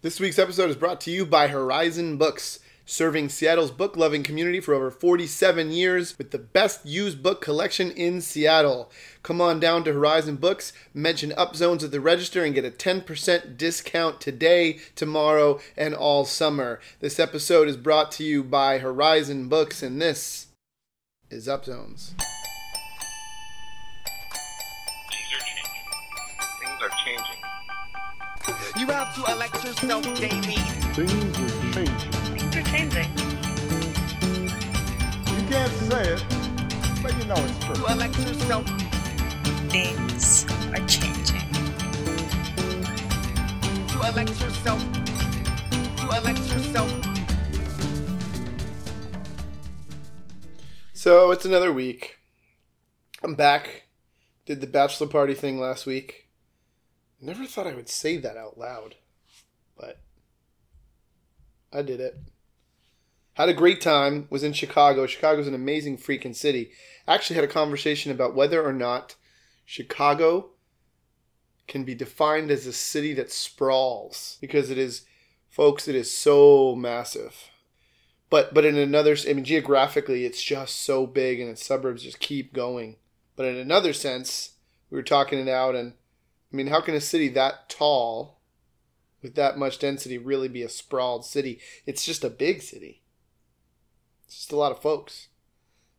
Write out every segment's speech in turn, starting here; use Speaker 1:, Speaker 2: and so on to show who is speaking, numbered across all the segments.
Speaker 1: This week's episode is brought to you by Horizon Books, serving Seattle's book loving community for over 47 years with the best used book collection in Seattle. Come on down to Horizon Books, mention Upzones at the register, and get a 10% discount today, tomorrow, and all summer. This episode is brought to you by Horizon Books, and this is Upzones.
Speaker 2: You have to elect yourself daily.
Speaker 3: Things are changing.
Speaker 4: Things are changing.
Speaker 3: You can't say it, but you know it's true.
Speaker 2: To elect yourself.
Speaker 4: Things are changing.
Speaker 2: To elect yourself. To elect yourself.
Speaker 1: So it's another week. I'm back. Did the bachelor party thing last week. Never thought I would say that out loud, but I did it. Had a great time. Was in Chicago. Chicago's an amazing freaking city. Actually, had a conversation about whether or not Chicago can be defined as a city that sprawls because it is, folks. It is so massive but but in another i mean geographically it's just so big and its suburbs just keep going but in another sense we were talking it out and i mean how can a city that tall with that much density really be a sprawled city? It's just a big city. It's just a lot of folks.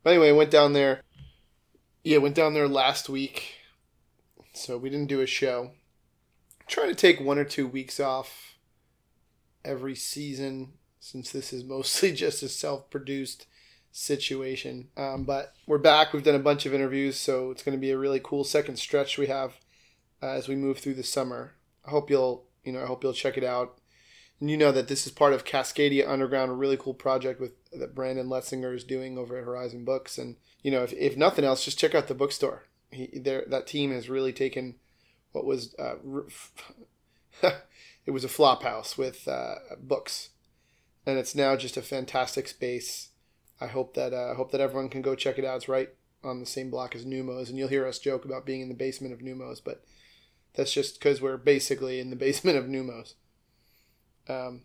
Speaker 1: But anyway I went down there. Yeah went down there last week. So we didn't do a show. Trying to take one or two weeks off every season since this is mostly just a self-produced situation. Um, but we're back. We've done a bunch of interviews, so it's going to be a really cool second stretch we have uh, as we move through the summer. I hope you'll, you know, I hope you'll check it out. And you know that this is part of Cascadia Underground, a really cool project with that Brandon Letsinger is doing over at Horizon Books. And you know, if, if nothing else, just check out the bookstore. He, there, that team has really taken what was uh, it was a flop house with uh, books and it's now just a fantastic space. I hope that uh, hope that everyone can go check it out. It's right on the same block as Neumos, and you'll hear us joke about being in the basement of Neumos, but that's just because we're basically in the basement of Neumos. Um,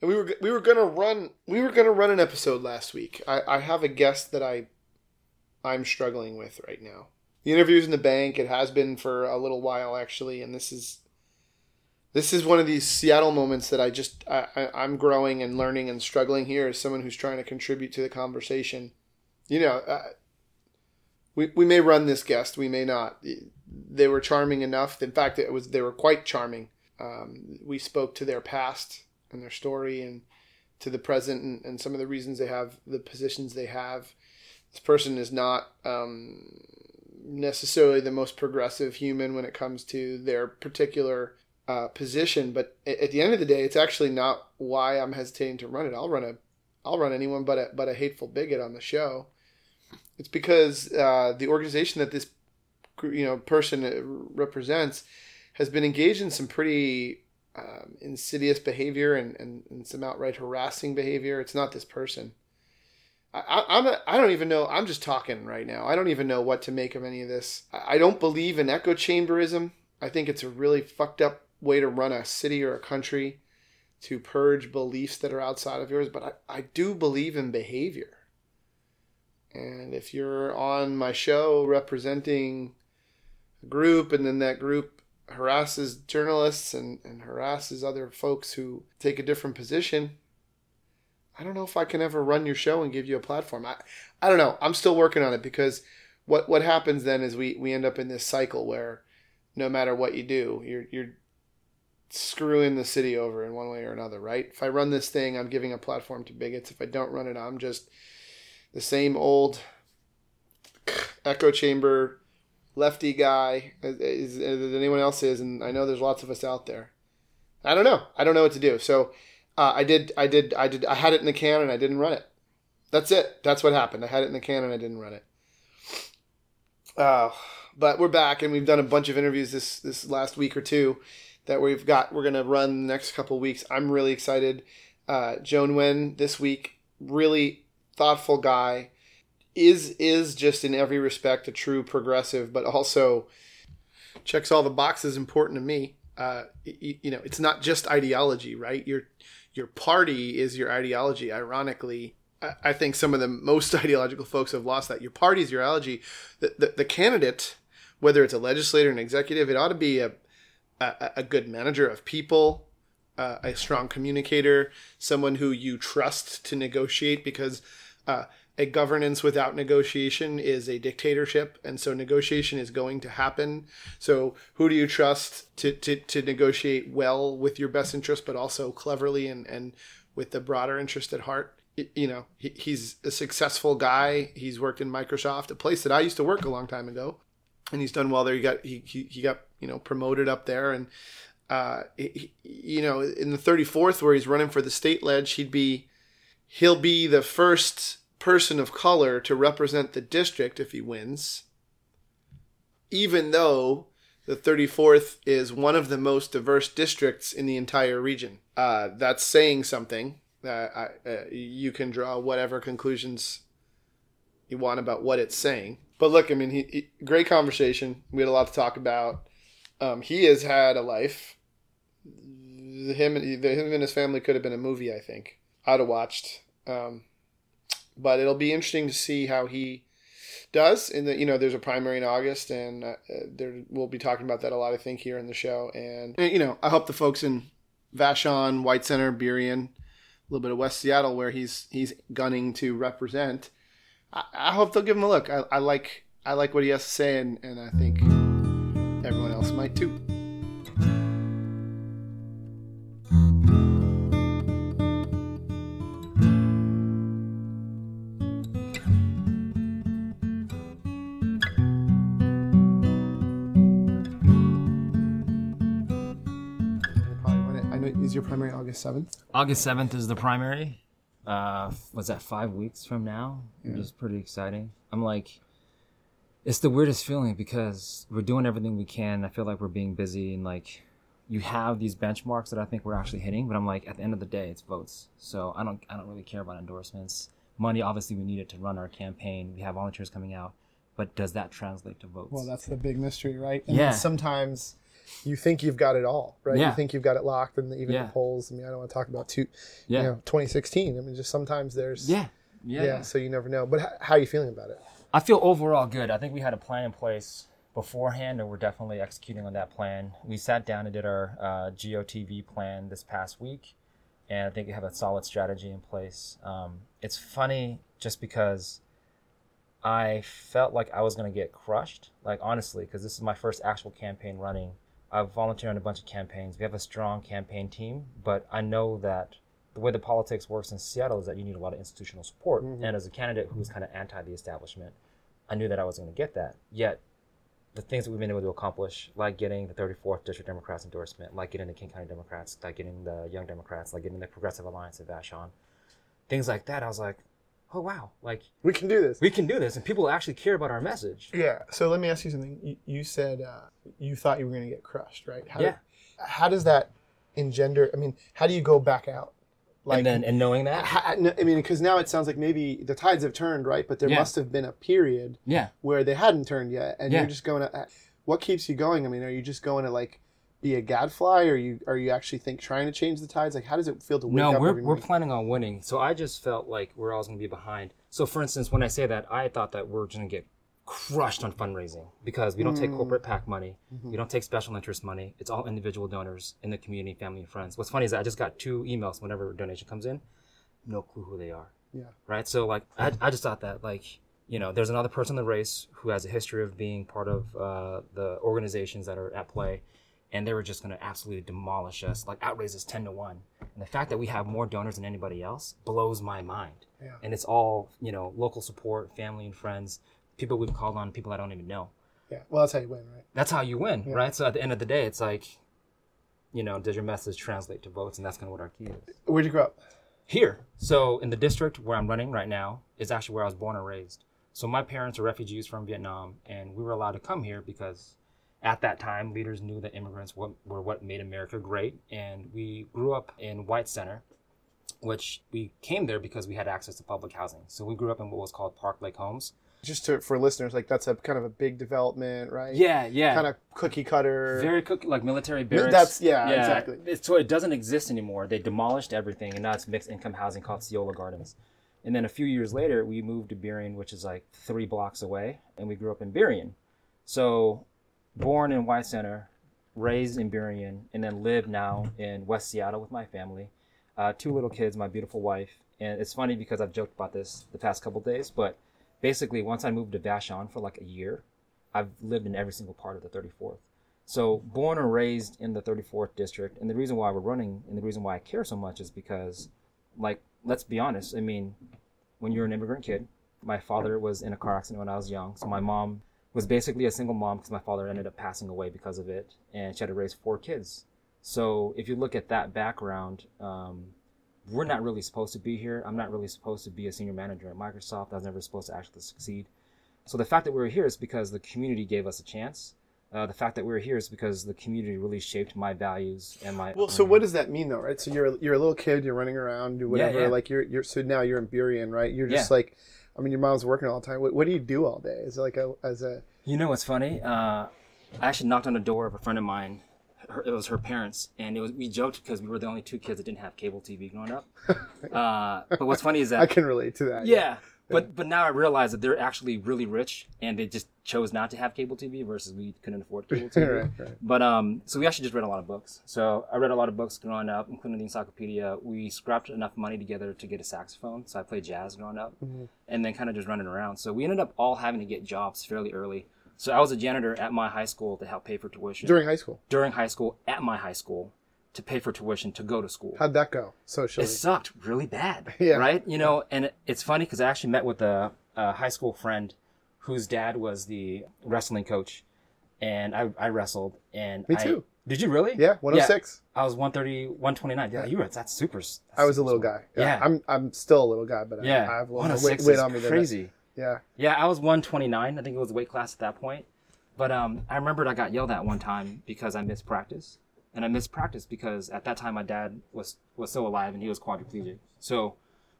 Speaker 1: and we were we were gonna run we were gonna run an episode last week. I, I have a guest that I I'm struggling with right now. The interview's in the bank. It has been for a little while actually, and this is this is one of these Seattle moments that I just I, I, I'm growing and learning and struggling here as someone who's trying to contribute to the conversation. You know, uh, we we may run this guest, we may not. They were charming enough. In fact, it was they were quite charming. Um, we spoke to their past and their story and to the present and, and some of the reasons they have the positions they have. This person is not um, necessarily the most progressive human when it comes to their particular uh, position. But at the end of the day, it's actually not why I'm hesitating to run it. I'll run a, I'll run anyone but a but a hateful bigot on the show. It's because uh, the organization that this you know person represents has been engaged in some pretty um, insidious behavior and, and, and some outright harassing behavior. It's not this person. I, I'm a, I don't even know. I'm just talking right now. I don't even know what to make of any of this. I, don't believe in echo chamberism. I think it's a really fucked up way to run a city or a country to purge beliefs that are outside of yours, but I, I do believe in behavior. And if you're on my show representing group and then that group harasses journalists and, and harasses other folks who take a different position, I don't know if I can ever run your show and give you a platform. I, I don't know. I'm still working on it because what what happens then is we, we end up in this cycle where no matter what you do, you're you're screwing the city over in one way or another, right? If I run this thing, I'm giving a platform to bigots. If I don't run it, I'm just the same old echo chamber lefty guy as, as, as anyone else is, and I know there's lots of us out there. I don't know. I don't know what to do. So uh, I did. I did. I did. I had it in the can and I didn't run it. That's it. That's what happened. I had it in the can and I didn't run it. Uh, but we're back and we've done a bunch of interviews this this last week or two that we've got we're gonna run the next couple weeks. I'm really excited. Uh, Joe Nguyen this week, really thoughtful guy, is is just in every respect a true progressive, but also checks all the boxes important to me. uh, you, you know, it's not just ideology, right? Your your party is your ideology. Ironically, I, I think some of the most ideological folks have lost that. Your party is your ideology. The, the, the candidate, whether it's a legislator, an executive, it ought to be a a, a good manager of people, uh, a strong communicator, someone who you trust to negotiate because uh, a governance without negotiation is a dictatorship. And so negotiation is going to happen. So who do you trust to, to, to negotiate well with your best interest, but also cleverly and, and with the broader interest at heart? You know, he, he's a successful guy. He's worked in Microsoft, a place that I used to work a long time ago and he's done well there. He got he he, he got you know promoted up there, and uh, he, you know in the thirty fourth where he's running for the state ledge, he'd be he'll be the first person of color to represent the district if he wins, even though the 34th is one of the most diverse districts in the entire region. Uh, that's saying something. Uh, I, uh, you can draw whatever conclusions you want about what it's saying. But look, I mean, he, he great conversation. We had a lot to talk about. Um, he has had a life. Him, and- him and his family could have been a movie. I think I'd have watched. Um, but it'll be interesting to see how he does. In the you know, there's a primary in August, and uh, there we'll be talking about that a lot. I think here in the show, and, and, you know, I hope the folks in Vashon, White Center, Burien, a little bit of West Seattle, where he's he's gunning to represent. I, I hope they'll give him a look. I, I like I like what he has to say, and, and I think everyone else might too. August seventh.
Speaker 5: August 7th is the primary. Uh, was that five weeks from now? Which is pretty exciting. I'm like, it's the weirdest feeling because we're doing everything we can. I feel like we're being busy and like, you have these benchmarks that I think we're actually hitting, but I'm like, at the end of the day, it's votes. So I don't, I don't really care about endorsements. Money, obviously, we need it to run our campaign. We have volunteers coming out, but does that translate to votes?
Speaker 1: Well, that's the big mystery, right? And
Speaker 5: Yeah.
Speaker 1: sometimes you think you've got it all, right?
Speaker 5: Yeah.
Speaker 1: You think you've got it locked, and even
Speaker 5: Yeah.
Speaker 1: the polls. I mean, I don't want to talk about two,
Speaker 5: yeah.
Speaker 1: you know, 2016. I mean, just sometimes there's,
Speaker 5: yeah.
Speaker 1: yeah,
Speaker 5: Yeah.
Speaker 1: So you never know. But h- how are you feeling about it?
Speaker 5: I feel overall good. I think we had a plan in place beforehand, and we're definitely executing on that plan. We sat down and did our uh, GOTV plan this past week, and I think we have a solid strategy in place. Um, it's funny just because I felt like I was going to get crushed, like honestly, because this is my first actual campaign running. I've volunteered on a bunch of campaigns. We have a strong campaign team, but I know that the way the politics works in Seattle is that you need a lot of institutional support. Mm-hmm. And as a candidate who was kind of anti the establishment, I knew that I was going to get that. Yet, the things that we've been able to accomplish, like getting the 34th District Democrats endorsement, like getting the King County Democrats, like getting the Young Democrats, like getting the Progressive Alliance at Vashon, things like that, I was like, oh wow, like
Speaker 1: We can do this.
Speaker 5: we can do this, and people actually care about our message.
Speaker 1: Yeah. So let me ask you something. You, you said uh, you thought you were going to get crushed, right? How
Speaker 5: Yeah.
Speaker 1: how does that engender? I mean, how do you go back out? Like,
Speaker 5: and then and knowing that,
Speaker 1: ha- no, I mean, because now it sounds like maybe the tides have turned, right? But there
Speaker 5: Yeah.
Speaker 1: must have been a period
Speaker 5: yeah,
Speaker 1: where they hadn't turned yet, and
Speaker 5: Yeah.
Speaker 1: you're just going to. What keeps you going? I mean, are you just going to like be a gadfly, or are you are you actually think trying to change the tides? Like, how does it feel to wake
Speaker 5: no,
Speaker 1: up
Speaker 5: we're we're planning on winning. So I just felt like we're always going to be behind. So for instance, when I say that, I thought that we're going to get crushed on fundraising because we don't take corporate PAC money, we don't take special interest money. It's all individual donors in the community, family, and friends. What's funny is that I just got two emails whenever a donation comes in, no clue who they are.
Speaker 1: Yeah.
Speaker 5: Right. So like, I, I just thought that like. You know, there's another person in the race who has a history of being part of uh, the organizations that are at play, and they were just going to absolutely demolish us, like outraise us 10 to 1. And the fact that we have more donors than anybody else blows my mind.
Speaker 1: Yeah.
Speaker 5: And it's all, you know, local support, family and friends, people we've called on, people I don't even know.
Speaker 1: Yeah. Well, that's how you win, right?
Speaker 5: That's how you win, right? So at the end of the day, it's like, you know, does your message translate to votes? And that's kind of what our key is.
Speaker 1: Where'd you grow up?
Speaker 5: Here. So in the district where I'm running right now is actually where I was born and raised. So my parents are refugees from Vietnam, and we were allowed to come here because at that time leaders knew that immigrants were, were what made America great. And we grew up in White Center, which we came there because we had access to public housing. So we grew up in what was called Park Lake Homes.
Speaker 1: just to for listeners, like that's a kind of a big development, right?
Speaker 5: Yeah, yeah.
Speaker 1: Kind of cookie cutter.
Speaker 5: very cook like military barracks.
Speaker 1: That's- yeah, exactly.
Speaker 5: It's, so it doesn't exist anymore. They demolished everything, and now it's mixed income housing called Seola Gardens. And then a few years later, we moved to Burien, which is like three blocks away, and we grew up in Burien. So, born in White Center, raised in Burien, and then live now in West Seattle with my family. Uh, two little kids, my beautiful wife, and it's funny because I've joked about this the past couple days, but basically once I moved to Vashon for like a year, I've lived in every single part of the 34th. So born and raised in the 34th district, and the reason why we're running, and the reason why I care so much is because, like, let's be honest. I mean, when you're an immigrant kid, my father was in a car accident when I was young, so my mom was basically a single mom because my father ended up passing away because of it, and she had to raise four kids. So if you look at that background, um, we're not really supposed to be here. I'm not really supposed to be a senior manager at Microsoft. I was never supposed to actually succeed. So the fact that we're here is because the community gave us a chance. Uh, the fact that we're here is because the community really shaped my values and my.
Speaker 1: Well, so what does that mean though, right? So you're you're a little kid, you're running around, do whatever.
Speaker 5: yeah.
Speaker 1: Like you're you're so now you're in Burien, right? You're just
Speaker 5: Yeah.
Speaker 1: like, I mean, your mom's working all the time. What, what do you do all day? Is it like a as a
Speaker 5: You know what's funny? Uh, I actually knocked on the door of a friend of mine. Her, it was her parents, and it was we joked because we were the only two kids that didn't have cable TV growing up. Uh, but what's funny is that
Speaker 1: I can relate to that.
Speaker 5: yeah, but but now I realize that they're actually really rich, and they just chose not to have cable TV versus we couldn't afford cable TV.
Speaker 1: right, right.
Speaker 5: But um, so we actually just read a lot of books. So I read a lot of books growing up, including the encyclopedia. We scrapped enough money together to get a saxophone, so I played jazz growing up, and then kind of just running around. So we ended up all having to get jobs fairly early. So I was a janitor at my high school to help pay for tuition
Speaker 1: During high school,
Speaker 5: during high school at my high school to pay for tuition to go to school
Speaker 1: how'd that go socially?
Speaker 5: it sucked really bad.
Speaker 1: Yeah.
Speaker 5: Right? You know, and it's funny because I actually met with a, a high school friend whose dad was the wrestling coach, and I, I wrestled. And
Speaker 1: Me
Speaker 5: I-
Speaker 1: too.
Speaker 5: did you really?
Speaker 1: Yeah, 106.
Speaker 5: I was 130, 129. Yeah, you were. That's super. That's
Speaker 1: I was a little
Speaker 5: small.
Speaker 1: guy. Yeah,
Speaker 5: Yeah.
Speaker 1: I'm I'm still a little guy, but
Speaker 5: Yeah.
Speaker 1: I have a little
Speaker 5: 106
Speaker 1: weight, weight on me.
Speaker 5: crazy.
Speaker 1: Yeah,
Speaker 5: Yeah, I was 129. I think it was weight class at that point. But um, I remembered I got yelled at one time because I missed practice, and I missed practice because at that time my dad was was still alive and he was quadriplegic. So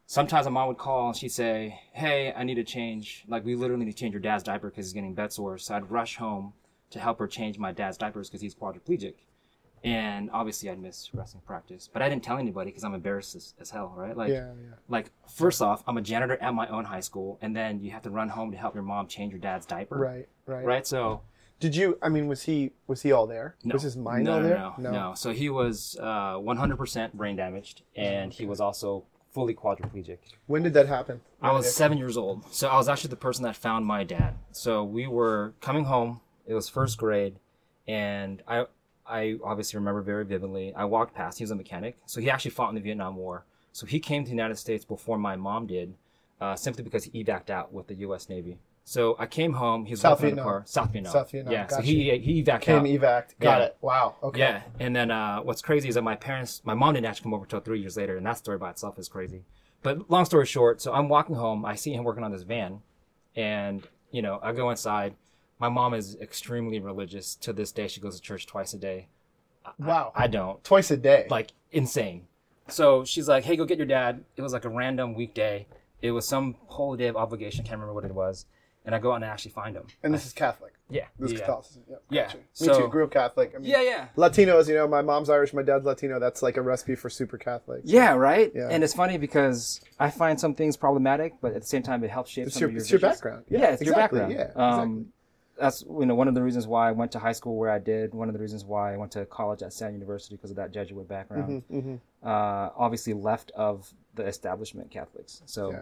Speaker 5: sometimes my mom would call and she'd say, "Hey, I need to change. Like we literally need to change your dad's diaper because he's getting bed sores." So I'd rush home to help her change my dad's diapers because he's quadriplegic. And obviously, I'd miss wrestling practice, but I didn't tell anybody because I'm embarrassed as, as hell, right? Like,
Speaker 1: yeah, yeah.
Speaker 5: like first off, I'm a janitor at my own high school, and then you have to run home to help your mom change your dad's diaper.
Speaker 1: Right, right,
Speaker 5: Right. So
Speaker 1: Did you? I mean, was he was he all there?
Speaker 5: no,
Speaker 1: Was his mind
Speaker 5: no,
Speaker 1: all
Speaker 5: no,
Speaker 1: there?
Speaker 5: No, no, So he was uh, 100% brain damaged, and he was also fully quadriplegic.
Speaker 1: When did that happen?
Speaker 5: I was seven years old, so I was actually the person that found my dad. So we were coming home. It was first grade, and I, I obviously remember very vividly. I walked past. He was a mechanic, so he actually fought in the Vietnam War. So he came to the United States before my mom did, uh, simply because he evac'd out with the U.S. Navy. So I came home. He was
Speaker 1: South
Speaker 5: in the
Speaker 1: Vietnam.
Speaker 5: car. South Vietnam.
Speaker 1: South Vietnam,
Speaker 5: Yeah. So he he evac'd
Speaker 1: Came
Speaker 5: out.
Speaker 1: evac. Got
Speaker 5: Yeah.
Speaker 1: it. Wow. Okay.
Speaker 5: Yeah, and then uh, what's crazy is that my parents, my mom didn't actually come over until three years later, and that story by itself is crazy. But long story short, so I'm walking home, I see him working on this van, and you know I go inside. My mom is extremely religious to this day. She goes to church twice a day.
Speaker 1: Wow.
Speaker 5: I don't
Speaker 1: Twice a day.
Speaker 5: like insane. So she's like, "Hey, go get your dad." It was like a random weekday. It was some holy day of obligation. Can't remember what it was. And I go out and I actually find them.
Speaker 1: and this is Catholic.
Speaker 5: Yeah,
Speaker 1: This is
Speaker 5: yeah,
Speaker 1: Catholicism. Yeah.
Speaker 5: Yeah,
Speaker 1: gotcha. Me
Speaker 5: so-
Speaker 1: too. Grew up Catholic. I mean,
Speaker 5: yeah, yeah.
Speaker 1: Latinos, you know, my mom's Irish, my dad's Latino. That's like a recipe for super Catholics.
Speaker 5: Yeah, right.
Speaker 1: Yeah.
Speaker 5: And it's funny because I find some things problematic, but at the same time, it helps shape
Speaker 1: It's
Speaker 5: some
Speaker 1: your,
Speaker 5: of your
Speaker 1: it's your background.
Speaker 5: Yeah, it's
Speaker 1: exactly.
Speaker 5: your background.
Speaker 1: Yeah,
Speaker 5: Um. That's you know one of the reasons why I went to high school where I did. One of the reasons why I went to college at San University because of that Jesuit background.
Speaker 1: Mm-hmm,
Speaker 5: Uh, obviously, left of the establishment Catholics. So.
Speaker 1: Yeah.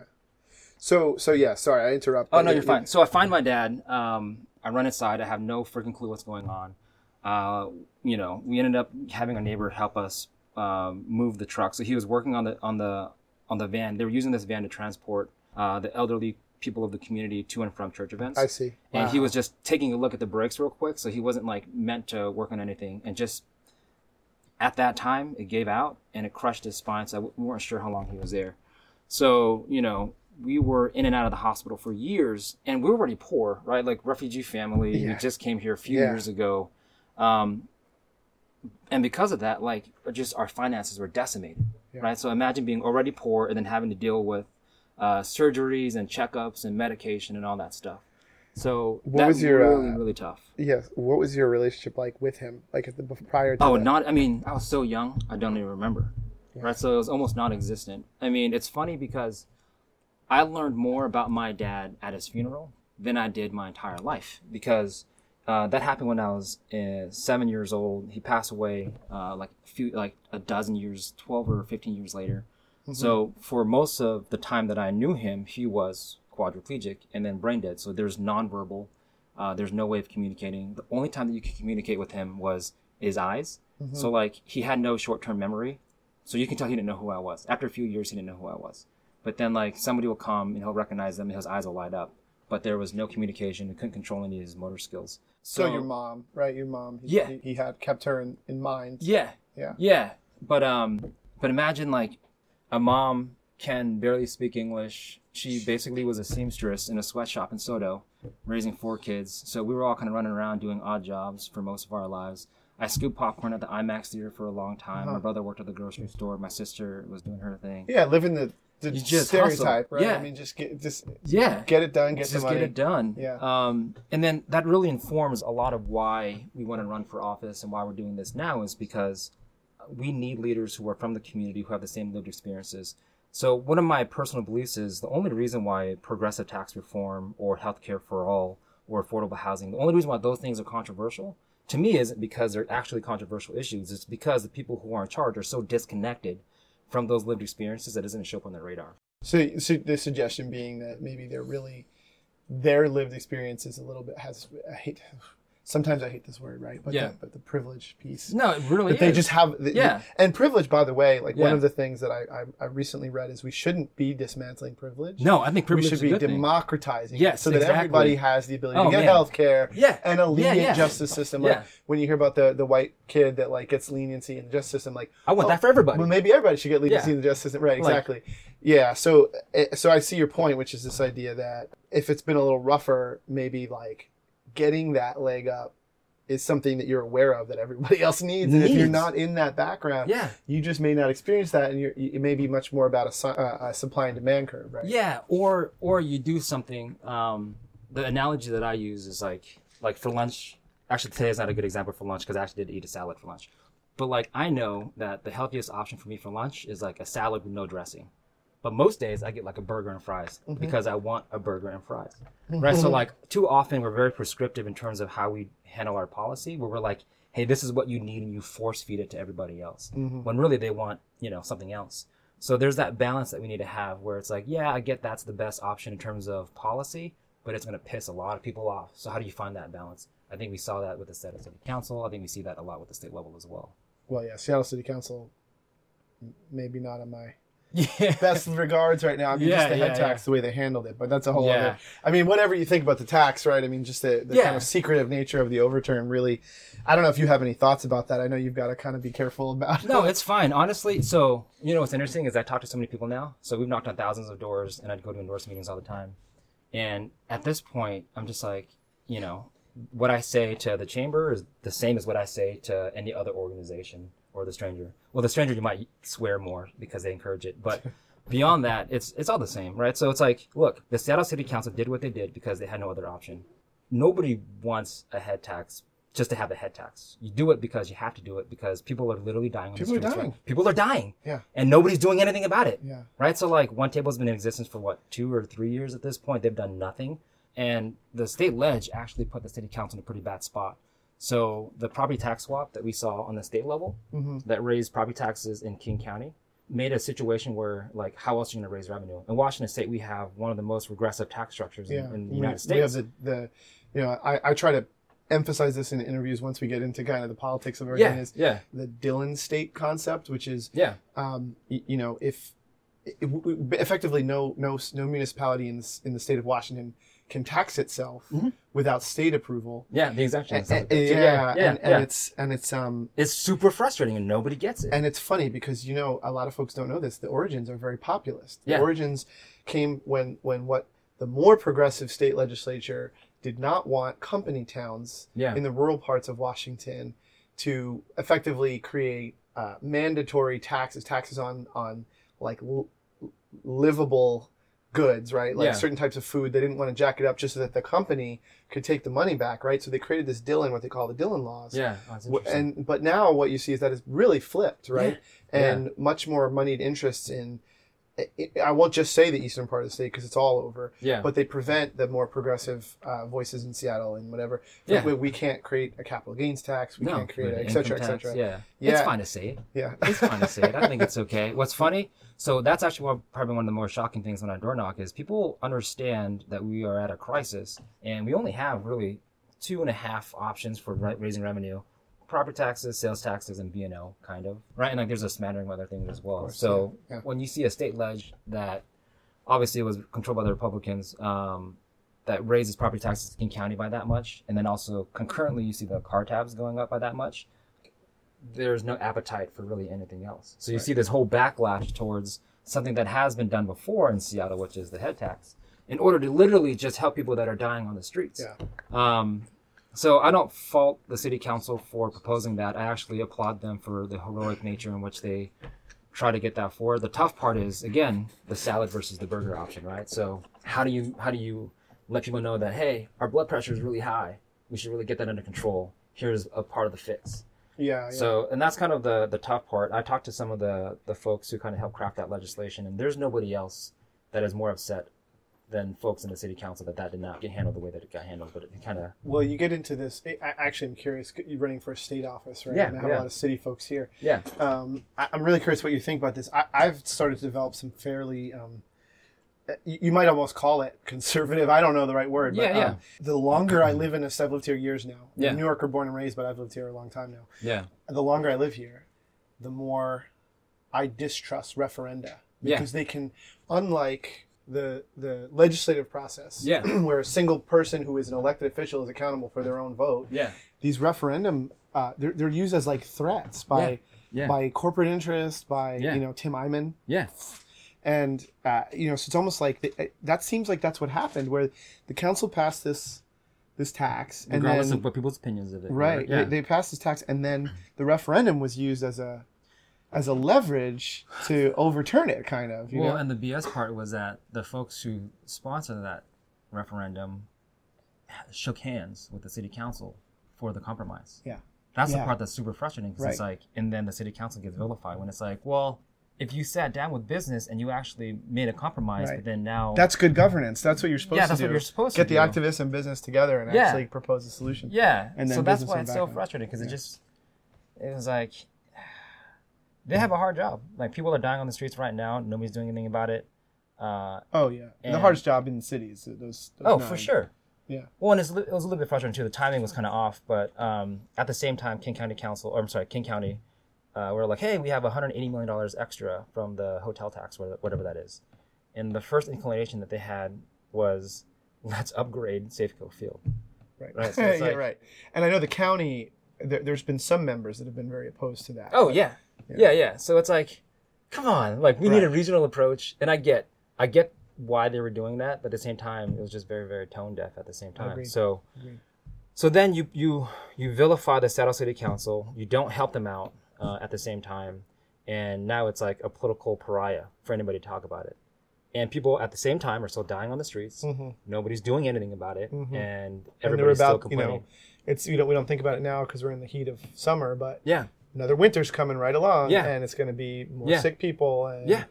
Speaker 1: So, so yeah. Sorry, I interrupt.
Speaker 5: Oh no, you're fine. So I find my dad. Um, I run inside. I have no freaking clue what's going on. Uh, you know, we ended up having a neighbor help us um, move the truck. So he was working on the on the on the van. They were using this van to transport uh, the elderly people of the community to and from church events.
Speaker 1: I see.
Speaker 5: And
Speaker 1: Wow.
Speaker 5: he was just taking a look at the brakes real quick. So he wasn't like meant to work on anything. And just at that time, it gave out and it crushed his spine. So we weren't sure how long he was there. So, you know, we were in and out of the hospital for years and we were already poor, right? Like refugee family. We just came here a few
Speaker 1: Yeah.
Speaker 5: years ago. Um, and because of that, like just our finances were decimated, right? So imagine being already poor and then having to deal with uh, surgeries and checkups and medication and all that stuff. So
Speaker 1: What
Speaker 5: that
Speaker 1: was your,
Speaker 5: really
Speaker 1: uh,
Speaker 5: really tough.
Speaker 1: Yes. What was your relationship like with him? Like at the prior to
Speaker 5: Oh,
Speaker 1: that?
Speaker 5: not. I mean, I was so young. I don't even remember. Right. So it was almost non-existent. I mean, it's funny because I learned more about my dad at his funeral than I did my entire life because uh, that happened when I was uh, seven years old. He passed away uh, like a few, like a dozen years, twelve or fifteen years later. So for most of the time that I knew him, he was quadriplegic and then brain dead. So there's nonverbal. Uh, there's no way of communicating. The only time that you could communicate with him was his eyes. So like he had no short-term memory. So you can tell he didn't know who I was. After a few years, he didn't know who I was. But then like somebody will come and he'll recognize them and his eyes will light up. But there was no communication. He couldn't control any of his motor skills.
Speaker 1: So your mom, right? Your mom. He,
Speaker 5: Yeah.
Speaker 1: He, he had kept her in, in mind.
Speaker 5: Yeah.
Speaker 1: Yeah.
Speaker 5: Yeah. But um but imagine like a mom can barely speak English. She basically was a seamstress in a sweatshop in SoDo, raising four kids. So we were all kind of running around doing odd jobs for most of our lives. I scooped popcorn at the IMAX theater for a long time. My brother worked at the grocery store. My sister was doing her thing.
Speaker 1: Yeah. Living the the
Speaker 5: You just
Speaker 1: stereotype,
Speaker 5: hustle.
Speaker 1: right?
Speaker 5: Yeah.
Speaker 1: I mean, just get just
Speaker 5: Yeah.
Speaker 1: get it done, get
Speaker 5: just
Speaker 1: the money.
Speaker 5: get it done.
Speaker 1: Yeah.
Speaker 5: Um, and then that really informs a lot of why we want to run for office and why we're doing this now is because we need leaders who are from the community who have the same lived experiences. So one of my personal beliefs is the only reason why progressive tax reform or healthcare for all or affordable housing, the only reason why those things are controversial to me isn't because they're actually controversial issues. It's because the people who are in charge are so disconnected from those lived experiences that doesn't show up on their radar.
Speaker 1: So, so the suggestion being that maybe they're really their lived experience is a little bit has I hate sometimes I hate this word right but
Speaker 5: Yeah.
Speaker 1: the, but the privilege piece
Speaker 5: No, it really
Speaker 1: that they just have the,
Speaker 5: Yeah.
Speaker 1: and privilege by the way like one of the things that I, I I recently read is we shouldn't be dismantling privilege
Speaker 5: No, I think privilege we
Speaker 1: should
Speaker 5: is a
Speaker 1: be democratizing
Speaker 5: Yes,
Speaker 1: so that everybody has the ability
Speaker 5: Oh,
Speaker 1: to get health care
Speaker 5: Yeah.
Speaker 1: and a lenient
Speaker 5: yeah.
Speaker 1: justice system like
Speaker 5: Yeah.
Speaker 1: when you hear about the the white kid that like gets leniency in the justice system like
Speaker 5: I want
Speaker 1: oh,
Speaker 5: that for everybody.
Speaker 1: well, maybe everybody should get leniency
Speaker 5: Yeah.
Speaker 1: in the justice system. Right,
Speaker 5: Like-
Speaker 1: exactly. yeah. So, eh, so I see your point, which is this idea that if it's been a little rougher, maybe like getting that leg up is something that you're aware of that everybody else needs. And if you're not in that background,
Speaker 5: Yeah.
Speaker 1: you just may not experience that, and you're, it may be much more about a, su- uh, a supply and demand curve, right?
Speaker 5: Yeah, or or you do something. Um, the analogy that I use is like like for lunch. Actually, today is not a good example for lunch because I actually did eat a salad for lunch. But like I know that the healthiest option for me for lunch is like a salad with no dressing. But most days I get like a burger and fries mm-hmm. because I want a burger and fries. Mm-hmm. Right? So like too often we're very prescriptive in terms of how we handle our policy where we're like, hey, this is what you need and you force feed it to everybody else. Mm-hmm. When really they want, you know, something else. So there's that balance that we need to have where it's like, yeah, I get that's the best option in terms of policy, but it's going to piss a lot of people off. So how do you find that balance? I think we saw that with the Seattle City Council. I think we see that a lot with the state level as well.
Speaker 1: Well, yeah. Seattle City Council, maybe not on my
Speaker 5: Yeah.
Speaker 1: best regards right now. I mean,
Speaker 5: Yeah,
Speaker 1: just the head
Speaker 5: yeah,
Speaker 1: tax,
Speaker 5: yeah.
Speaker 1: the way they handled it, but that's a whole other. I mean, whatever you think about the tax, right? I mean, just the, the kind of secretive nature of the overturn. Really, I don't know if you have any thoughts about that. I know you've got to kind of be careful about. It.
Speaker 5: No, it's fine. Honestly, so you know what's interesting is I talk to so many people now. So we've knocked on thousands of doors, and I'd go to endorse meetings all the time. And at this point, I'm just like, you know, what I say to the chamber is the same as what I say to any other organization or the stranger. Well, the stranger you might swear more because they encourage it, but beyond that, it's it's all the same, right? So it's like, look, the Seattle City Council did what they did because they had no other option. Nobody wants a head tax just to have a head tax. You do it because you have to do it because people are literally dying on
Speaker 1: People are
Speaker 5: the streets.
Speaker 1: dying.
Speaker 5: right? People are dying.
Speaker 1: Yeah.
Speaker 5: And nobody's doing anything about it.
Speaker 1: Yeah.
Speaker 5: Right? So like one table's been in existence for what, two or three years at this point. They've done nothing. And the state ledge actually put the city council in a pretty bad spot. So the property tax swap that we saw on the state level
Speaker 1: Mm-hmm.
Speaker 5: that raised property taxes in King County made a situation where like how else are you going to raise revenue? In Washington State, we have one of the most regressive tax structures
Speaker 1: Yeah,
Speaker 5: in, in the
Speaker 1: we,
Speaker 5: United
Speaker 1: we have
Speaker 5: States.
Speaker 1: the, the you know, I, I try to emphasize this in interviews once we get into kind of the politics of everything
Speaker 5: yeah,
Speaker 1: is
Speaker 5: yeah,
Speaker 1: the Dillon state concept, which is
Speaker 5: yeah,
Speaker 1: um, y- you know, if it, effectively no no no municipality in the, in the state of Washington can tax itself
Speaker 5: Mm-hmm.
Speaker 1: without state approval.
Speaker 5: yeah. The exemption.
Speaker 1: And,
Speaker 5: and stuff
Speaker 1: and-
Speaker 5: like that. So,
Speaker 1: yeah,
Speaker 5: yeah,
Speaker 1: and,
Speaker 5: yeah.
Speaker 1: and it's and it's um
Speaker 5: it's super frustrating and nobody gets it.
Speaker 1: and it's funny because you know a lot of folks don't know this. The origins are very populist. The
Speaker 5: Yeah.
Speaker 1: origins came when when what the more progressive state legislature did not want company towns
Speaker 5: Yeah.
Speaker 1: in the rural parts of Washington to effectively create uh, mandatory taxes, taxes on on like l- livable goods, right? Like
Speaker 5: Yeah.
Speaker 1: certain types of food. They didn't want to jack it up just so that the company could take the money back, right? So they created this Dillon, what they call the Dillon laws.
Speaker 5: Yeah, oh.
Speaker 1: And but now what you see is that it's really flipped, right?
Speaker 5: Yeah.
Speaker 1: And much more moneyed interests in. I- I won't just say the eastern part of the state because it's all over.
Speaker 5: Yeah.
Speaker 1: But they prevent the more progressive uh, voices in Seattle and whatever.
Speaker 5: Yeah.
Speaker 1: We, we can't create a capital gains tax. We
Speaker 5: no,
Speaker 1: can't create
Speaker 5: the
Speaker 1: it, et cetera, et
Speaker 5: income tax,
Speaker 1: cetera.
Speaker 5: Yeah.
Speaker 1: Yeah.
Speaker 5: it's fine to say it.
Speaker 1: Yeah.
Speaker 5: It's fine to say it. I think it's okay. What's funny? So that's actually one, probably one of the more shocking things when I door knock is people understand that we are at a crisis and we only have really two and a half options for raising revenue: property taxes, sales taxes, and B and O, kind of right. And like there's a smattering of other things as well.
Speaker 1: course,
Speaker 5: so
Speaker 1: yeah, yeah.
Speaker 5: when you see a state ledge that obviously was controlled by the Republicans. Um, that raises property taxes in County by that much, and then also concurrently you see the car tabs going up by that much there's no appetite for really anything else. So you see this whole backlash towards something that has been done before in Seattle, which is the head tax, in order to literally just help people that are dying on the streets.
Speaker 1: Yeah.
Speaker 5: Um, so I don't fault the city council for proposing that. I actually applaud them for the heroic nature in which they try to get that forward. The tough part is again the salad versus the burger option, right? So how do you how do you let people know that hey, our blood pressure is really high. We should really get that under control. Here's a part of the fix.
Speaker 1: Yeah. yeah.
Speaker 5: So, and that's kind of the the tough part. I talked to some of the the folks who kind of helped craft that legislation, and there's nobody else that is more upset than folks in the city council that that did not get handled the way that it got handled. But it kind of
Speaker 1: Well, you get into this. I, actually, I'm curious. You're running for a state office, right?
Speaker 5: Yeah,
Speaker 1: And I have
Speaker 5: yeah.
Speaker 1: a lot of city folks here.
Speaker 5: yeah,
Speaker 1: Um, I, I'm really curious what you think about this. I, I've started to develop some fairly. Um, you you might almost call it conservative. I don't know the right word. But,
Speaker 5: Yeah, yeah.
Speaker 1: Um, the longer I live in this, I've lived here years now. I'm
Speaker 5: Yeah.
Speaker 1: New Yorker, born and raised, but I've lived here a long time now.
Speaker 5: yeah,
Speaker 1: The longer I live here, the more I distrust referenda
Speaker 5: Yeah.
Speaker 1: because they can, unlike the the legislative process,
Speaker 5: Yeah.
Speaker 1: where a single person who is an elected official is accountable for their own vote
Speaker 5: yeah,
Speaker 1: these referendum uh, they're, they're used as like threats by
Speaker 5: Yeah. Yeah.
Speaker 1: by corporate interest by you know Tim Eyman
Speaker 5: yeah,
Speaker 1: and uh, you know so it's almost like the, that seems like that's what happened where the council passed this this tax and
Speaker 5: regardless
Speaker 1: then
Speaker 5: of what people's opinions of it.
Speaker 1: right they, they passed this tax and then the referendum was used as a as a leverage to overturn it kind of you
Speaker 5: well,
Speaker 1: know?
Speaker 5: and the BS part was that the folks who sponsored that referendum shook hands with the city council for the compromise.
Speaker 1: yeah.
Speaker 5: That's the part that's super frustrating because it's like, and then the city council gets vilified when it's like, well, if you sat down with business and you actually made a compromise,
Speaker 1: Right.
Speaker 5: but then now
Speaker 1: that's good governance. That's what you're supposed
Speaker 5: Yeah,
Speaker 1: to
Speaker 5: that's
Speaker 1: do.
Speaker 5: what you're supposed
Speaker 1: get
Speaker 5: to Get
Speaker 1: the
Speaker 5: do.
Speaker 1: activists and business together and
Speaker 5: Yeah.
Speaker 1: actually propose a solution.
Speaker 5: Yeah,
Speaker 1: And then
Speaker 5: so that's why it's so frustrating because it just it was like they have a hard job. Like people are dying on the streets right now. Nobody's doing anything about it. Uh,
Speaker 1: Oh yeah, the hardest job in the cities. Those, those
Speaker 5: oh,
Speaker 1: nine.
Speaker 5: for sure.
Speaker 1: Yeah.
Speaker 5: Well, and it's, it was a little bit frustrating too. The timing was kind of off, but um, at the same time, King County Council, or I'm sorry, King County, uh, we're like, hey, we have 180 million dollars extra from the hotel tax, wha- whatever that is. And the first inclination that they had was, let's upgrade Safeco Field.
Speaker 1: Right.
Speaker 5: Right, so it's
Speaker 1: yeah,
Speaker 5: like-
Speaker 1: right. And I know the county. There, there's been some members that have been very opposed to that.
Speaker 5: Oh yeah. Yeah, yeah, So it's like, come on, like we need a
Speaker 1: Right.
Speaker 5: regional approach, and I get, I get why they were doing that, but at the same time, it was just very, very tone deaf at the same time.
Speaker 1: Agreed.
Speaker 5: So,
Speaker 1: Agreed.
Speaker 5: so then you you you vilify the Seattle City Council. You don't help them out uh, at the same time, and now it's like a political pariah for anybody to talk about it. And people at the same time are still dying on the streets.
Speaker 1: Mhm.
Speaker 5: Nobody's doing anything about it,
Speaker 1: Mhm.
Speaker 5: and
Speaker 1: And
Speaker 5: everybody's still
Speaker 1: about you
Speaker 5: complaining.
Speaker 1: know, it's you know we don't think about it now because we're in the heat of summer, but
Speaker 5: yeah,
Speaker 1: another winter's coming right along,
Speaker 5: Yeah.
Speaker 1: and it's going to be more
Speaker 5: Yeah.
Speaker 1: sick people, and
Speaker 5: Yeah.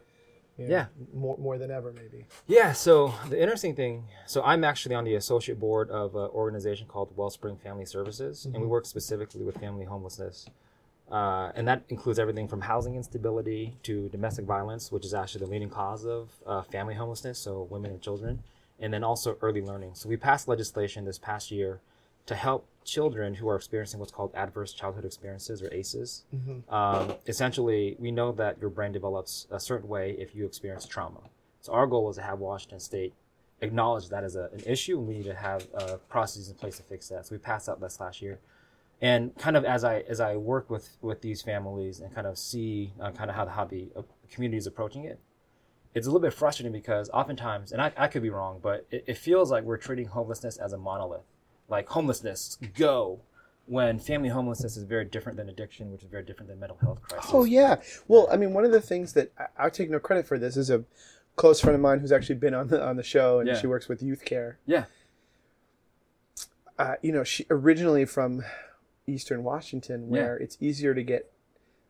Speaker 1: you know,
Speaker 5: Yeah.
Speaker 1: more more than ever maybe.
Speaker 5: Yeah, so the interesting thing, so I'm actually on the associate board of an organization called Wellspring Family Services, and we work specifically with family homelessness. Uh, and that includes everything from housing instability to domestic violence, which is actually the leading cause of uh, family homelessness, so women and children, and then also early learning. So we passed legislation this past year to help children who are experiencing what's called adverse childhood experiences or ACEs. Um, essentially, we know that your brain develops a certain way if you experience trauma. So our goal was to have Washington State acknowledge that as a, an issue, and we need to have uh, processes in place to fix that. So we passed out this last year, and kind of as I as I work with with these families and kind of see uh, kind of how the uh, community is approaching it, it's a little bit frustrating because oftentimes, and I, I could be wrong, but it, it feels like we're treating homelessness as a monolith, like homelessness go. When family homelessness is very different than addiction, which is very different than mental health crisis.
Speaker 1: Oh yeah. Well, I mean, one of the things that I, I take no credit for this is a close friend of mine who's actually been on the on the show, and
Speaker 5: Yeah.
Speaker 1: she works with youth care.
Speaker 5: Yeah.
Speaker 1: Uh, you know, she originally from Eastern Washington, where it's easier to get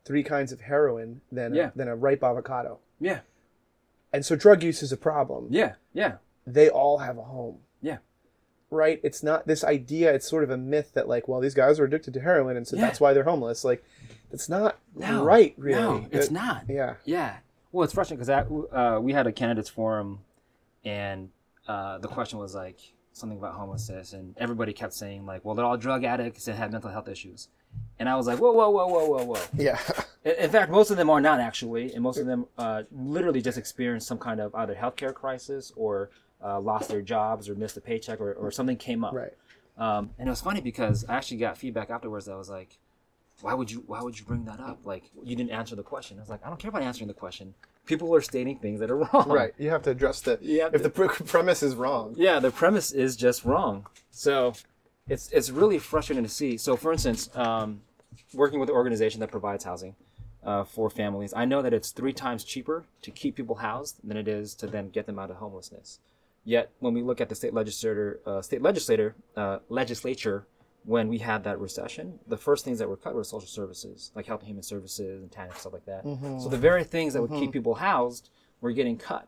Speaker 1: three kinds of heroin than
Speaker 5: Yeah.
Speaker 1: a, than a ripe avocado,
Speaker 5: Yeah.
Speaker 1: and so drug use is a problem.
Speaker 5: Yeah. Yeah.
Speaker 1: They all have a home.
Speaker 5: Yeah.
Speaker 1: Right? It's not this idea. It's sort of a myth that like, well, these guys are addicted to heroin, and so
Speaker 5: Yeah.
Speaker 1: that's why they're homeless. Like, it's not
Speaker 5: No.
Speaker 1: right, really.
Speaker 5: No, it's
Speaker 1: It-
Speaker 5: not.
Speaker 1: Yeah.
Speaker 5: Yeah. Well, it's frustrating because uh, we had a candidates forum, and uh, the question was like something about homelessness, and everybody kept saying like, "Well, they're all drug addicts and have mental health issues," and I was like, "Whoa, whoa, whoa, whoa, whoa, whoa!"
Speaker 1: Yeah.
Speaker 5: In fact, most of them are not actually, and most of them uh, literally just experienced some kind of either healthcare crisis or uh, lost their jobs or missed a paycheck or, or something came up.
Speaker 1: right.
Speaker 5: Um, and it was funny because I actually got feedback afterwards that was like, why would you why would you bring that up? Like you didn't answer the question. I was like, I don't care about answering the question. People are stating things that are wrong.
Speaker 1: Right. You have to address the.
Speaker 5: Have
Speaker 1: if the pre- premise is wrong.
Speaker 5: Yeah, the premise is just wrong. So it's it's really frustrating to see. So for instance, um, working with an organization that provides housing uh, for families, I know that it's three times cheaper to keep people housed than it is to then get them out of homelessness. Yet when we look at the state legislator, uh, state legislator, uh, legislature, when we had that recession, the first things that were cut were social services, like health and human services and TANF, stuff like that. So the very things that would keep people housed were getting cut.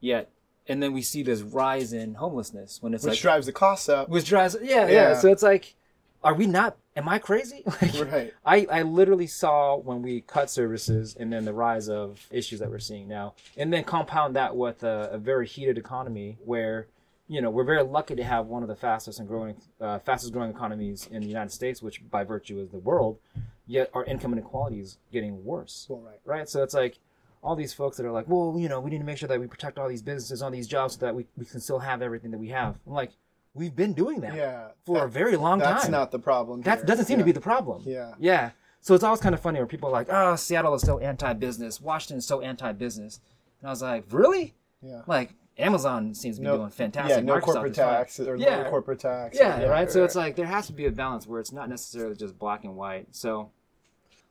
Speaker 5: Yet, and then we see this rise in homelessness when it's
Speaker 1: Which
Speaker 5: like
Speaker 1: drives the costs up.
Speaker 5: which drives yeah, yeah
Speaker 1: Yeah.
Speaker 5: so it's like are we not am i crazy like,
Speaker 1: Right.
Speaker 5: i i literally saw when we cut services and then the rise of issues that we're seeing now and then compound that with a, a very heated economy where you know we're very lucky to have one of the fastest and growing uh, fastest growing economies in the united states which by virtue is the world yet our income inequality is getting worse
Speaker 1: Well, right.
Speaker 5: right? So it's like all these folks that are like, well, you know, we need to make sure that we protect all these businesses, all these jobs, so that we, we can still have everything that we have. I'm like, we've been doing that
Speaker 1: Yeah.
Speaker 5: for a very long
Speaker 1: That's
Speaker 5: time.
Speaker 1: That's not the problem.
Speaker 5: that doesn't seem
Speaker 1: Yeah.
Speaker 5: to be the problem.
Speaker 1: Yeah.
Speaker 5: Yeah. So it's always kind of funny where people are like, oh, Seattle is so anti-business, Washington is so anti-business, and I was like, really?
Speaker 1: Yeah.
Speaker 5: Like Amazon seems to be
Speaker 1: No-
Speaker 5: doing fantastic.
Speaker 1: Yeah, no
Speaker 5: Microsoft
Speaker 1: corporate tax or
Speaker 5: Yeah.
Speaker 1: low corporate tax.
Speaker 5: Yeah, right. So it's like there has to be a balance where it's not necessarily just black and white. So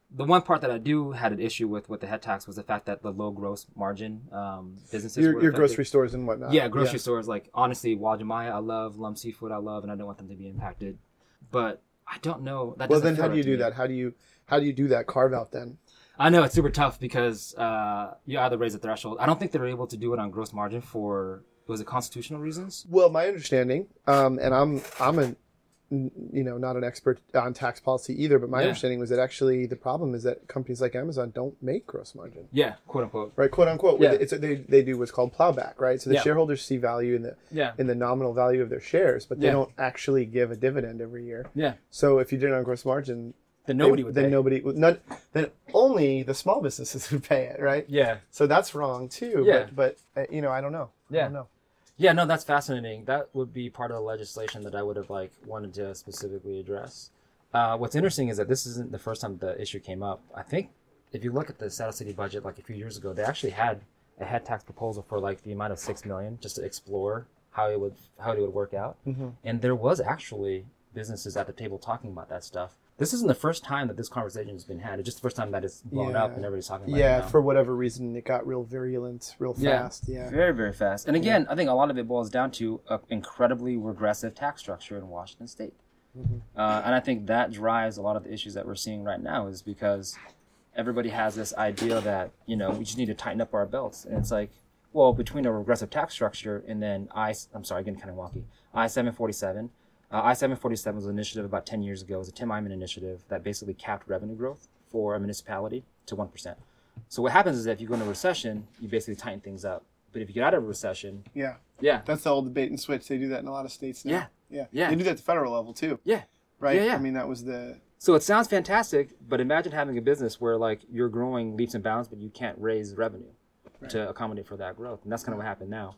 Speaker 5: the one part that I do had an issue with with the head tax was the fact that the low gross margin um, businesses
Speaker 1: your,
Speaker 5: were
Speaker 1: your grocery stores and whatnot.
Speaker 5: Yeah, grocery stores like honestly, Uwajimaya I love, Lum Seafood I love, and I don't want them to be impacted. But I don't know. That
Speaker 1: Well, then how do you do
Speaker 5: me.
Speaker 1: that? How do you how do you do that carve out then?
Speaker 5: I know it's super tough because uh, you either raise the threshold. I don't think they're able to do it on gross margin for was it constitutional reasons?
Speaker 1: Well, my understanding, um, and I'm I'm a n- you know not an expert on tax policy either, but my
Speaker 5: Yeah.
Speaker 1: understanding was that actually the problem is that companies like Amazon don't make gross margin,
Speaker 5: Yeah, quote unquote.
Speaker 1: right? Quote unquote.
Speaker 5: Yeah.
Speaker 1: It's they they do what's called plowback, right? So the
Speaker 5: Yeah.
Speaker 1: shareholders see value in the
Speaker 5: Yeah,
Speaker 1: in the nominal value of their shares, but they don't actually give a dividend every year.
Speaker 5: yeah.
Speaker 1: So if you did it on gross margin,
Speaker 5: Then
Speaker 1: they-
Speaker 5: nobody would.
Speaker 1: then
Speaker 5: pay.
Speaker 1: nobody would none, then only the small businesses would pay it, right?
Speaker 5: Yeah,
Speaker 1: So that's wrong too.
Speaker 5: Yeah.
Speaker 1: But, but uh, you know, I don't know. I
Speaker 5: Yeah.
Speaker 1: don't know.
Speaker 5: Yeah, no, that's fascinating. That would be part of the legislation that I would have like wanted to specifically address. Uh, what's interesting is that this isn't the first time the issue came up. I think if you look at the Seattle City budget, like a few years ago, they actually had a head tax proposal for like the amount of six million, just to explore how it would how it would work out.
Speaker 1: Mm-hmm.
Speaker 5: And there was actually businesses at the table talking about that stuff. This isn't the first time that this conversation has been had. It's just the first time that it's blown up and everybody's talking about
Speaker 1: Yeah,
Speaker 5: it. now.
Speaker 1: for whatever reason, it got real virulent, real
Speaker 5: Yeah.
Speaker 1: fast. Yeah.
Speaker 5: Very, very fast. And again, I think a lot of it boils down to an incredibly regressive tax structure in Washington state. Uh, and I think that drives a lot of the issues that we're seeing right now is because everybody has this idea that, you know, we just need to tighten up our belts. And it's like, well, between a regressive tax structure and then I, I'm sorry, getting kind of wonky, I-747. Uh, I-747 was an initiative about 10 years ago. It was a Tim Eyman initiative that basically capped revenue growth for a municipality to 1%. So what happens is that if you go into a recession, you basically tighten things up. But if you get out of a recession,
Speaker 1: Yeah.
Speaker 5: yeah,
Speaker 1: That's the old debate and switch. They do that in a lot of states now.
Speaker 5: Yeah.
Speaker 1: Yeah.
Speaker 5: Yeah.
Speaker 1: They do that at the federal level too,
Speaker 5: yeah.
Speaker 1: right?
Speaker 5: Yeah, yeah.
Speaker 1: I mean, that was the.
Speaker 5: So it sounds fantastic, but imagine having a business where like you're growing leaps and bounds, but you can't raise revenue to accommodate for that growth, and that's kind of what happened now.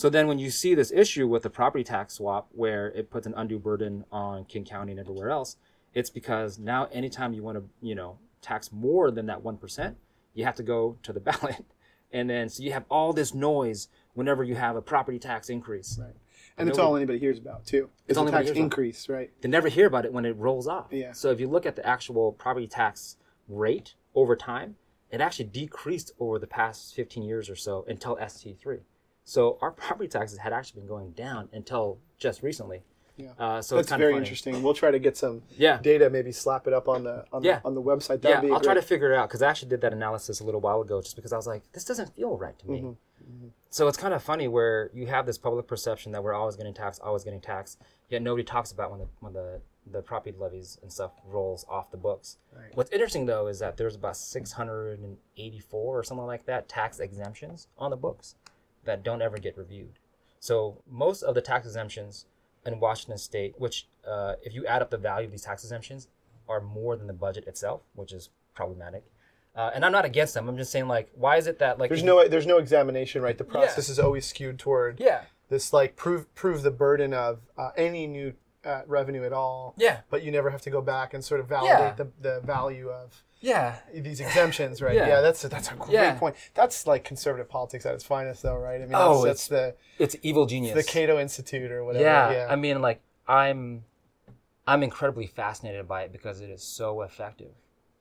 Speaker 5: So then, when you see this issue with the property tax swap, where it puts an undue burden on King County and everywhere else, it's because now anytime you want to, you know, tax more than that one percent, you have to go to the ballot, and then so you have all this noise whenever you have a property tax increase.
Speaker 1: Right. And it's all anybody hears about too. It's,
Speaker 5: all
Speaker 1: a tax
Speaker 5: hears about.
Speaker 1: increase, right?
Speaker 5: they never hear about it when it rolls off.
Speaker 1: Yeah.
Speaker 5: So if you look at the actual property tax rate over time, it actually decreased over the past 15 years or so until ST3. So our property taxes had actually been going down until just recently.
Speaker 1: Yeah.
Speaker 5: Uh, so
Speaker 1: That's
Speaker 5: it's kind
Speaker 1: very
Speaker 5: of funny.
Speaker 1: interesting. We'll try to get some
Speaker 5: Yeah.
Speaker 1: data, maybe slap it up on the on,
Speaker 5: Yeah.
Speaker 1: the, on the website. That'd
Speaker 5: yeah,
Speaker 1: be
Speaker 5: I'll try to figure it out because I actually did that analysis a little while ago, just because I was like, this doesn't feel right to me.
Speaker 1: Mm-hmm.
Speaker 5: So it's kind of funny where you have this public perception that we're always getting taxed, always getting taxed, yet nobody talks about when the when the the property levies and stuff rolls off the books.
Speaker 1: Right.
Speaker 5: What's interesting though is that there's about 684 or something like that tax exemptions on the books that don't ever get reviewed. So most of the tax exemptions in Washington State, which uh, if you add up the value of these tax exemptions, are more than the budget itself, which is problematic. Uh, and I'm not against them. I'm just saying, like, why is it that like
Speaker 1: There's no there's no examination, right? The process is always skewed toward
Speaker 5: yeah
Speaker 1: this like prove prove the burden of uh, any new uh, revenue at all.
Speaker 5: yeah
Speaker 1: But you never have to go back and sort of validate
Speaker 5: Yeah.
Speaker 1: the, the value of
Speaker 5: yeah
Speaker 1: these exemptions, right?
Speaker 5: Yeah.
Speaker 1: Yeah, that's a, that's a great
Speaker 5: Yeah.
Speaker 1: point. That's like conservative politics at its finest, though, right? I mean,
Speaker 5: Oh,
Speaker 1: that's, that's the
Speaker 5: it's evil genius.
Speaker 1: the Cato Institute or whatever.
Speaker 5: yeah,
Speaker 1: Yeah,
Speaker 5: I mean, like I'm, I'm incredibly fascinated by it because it is so effective.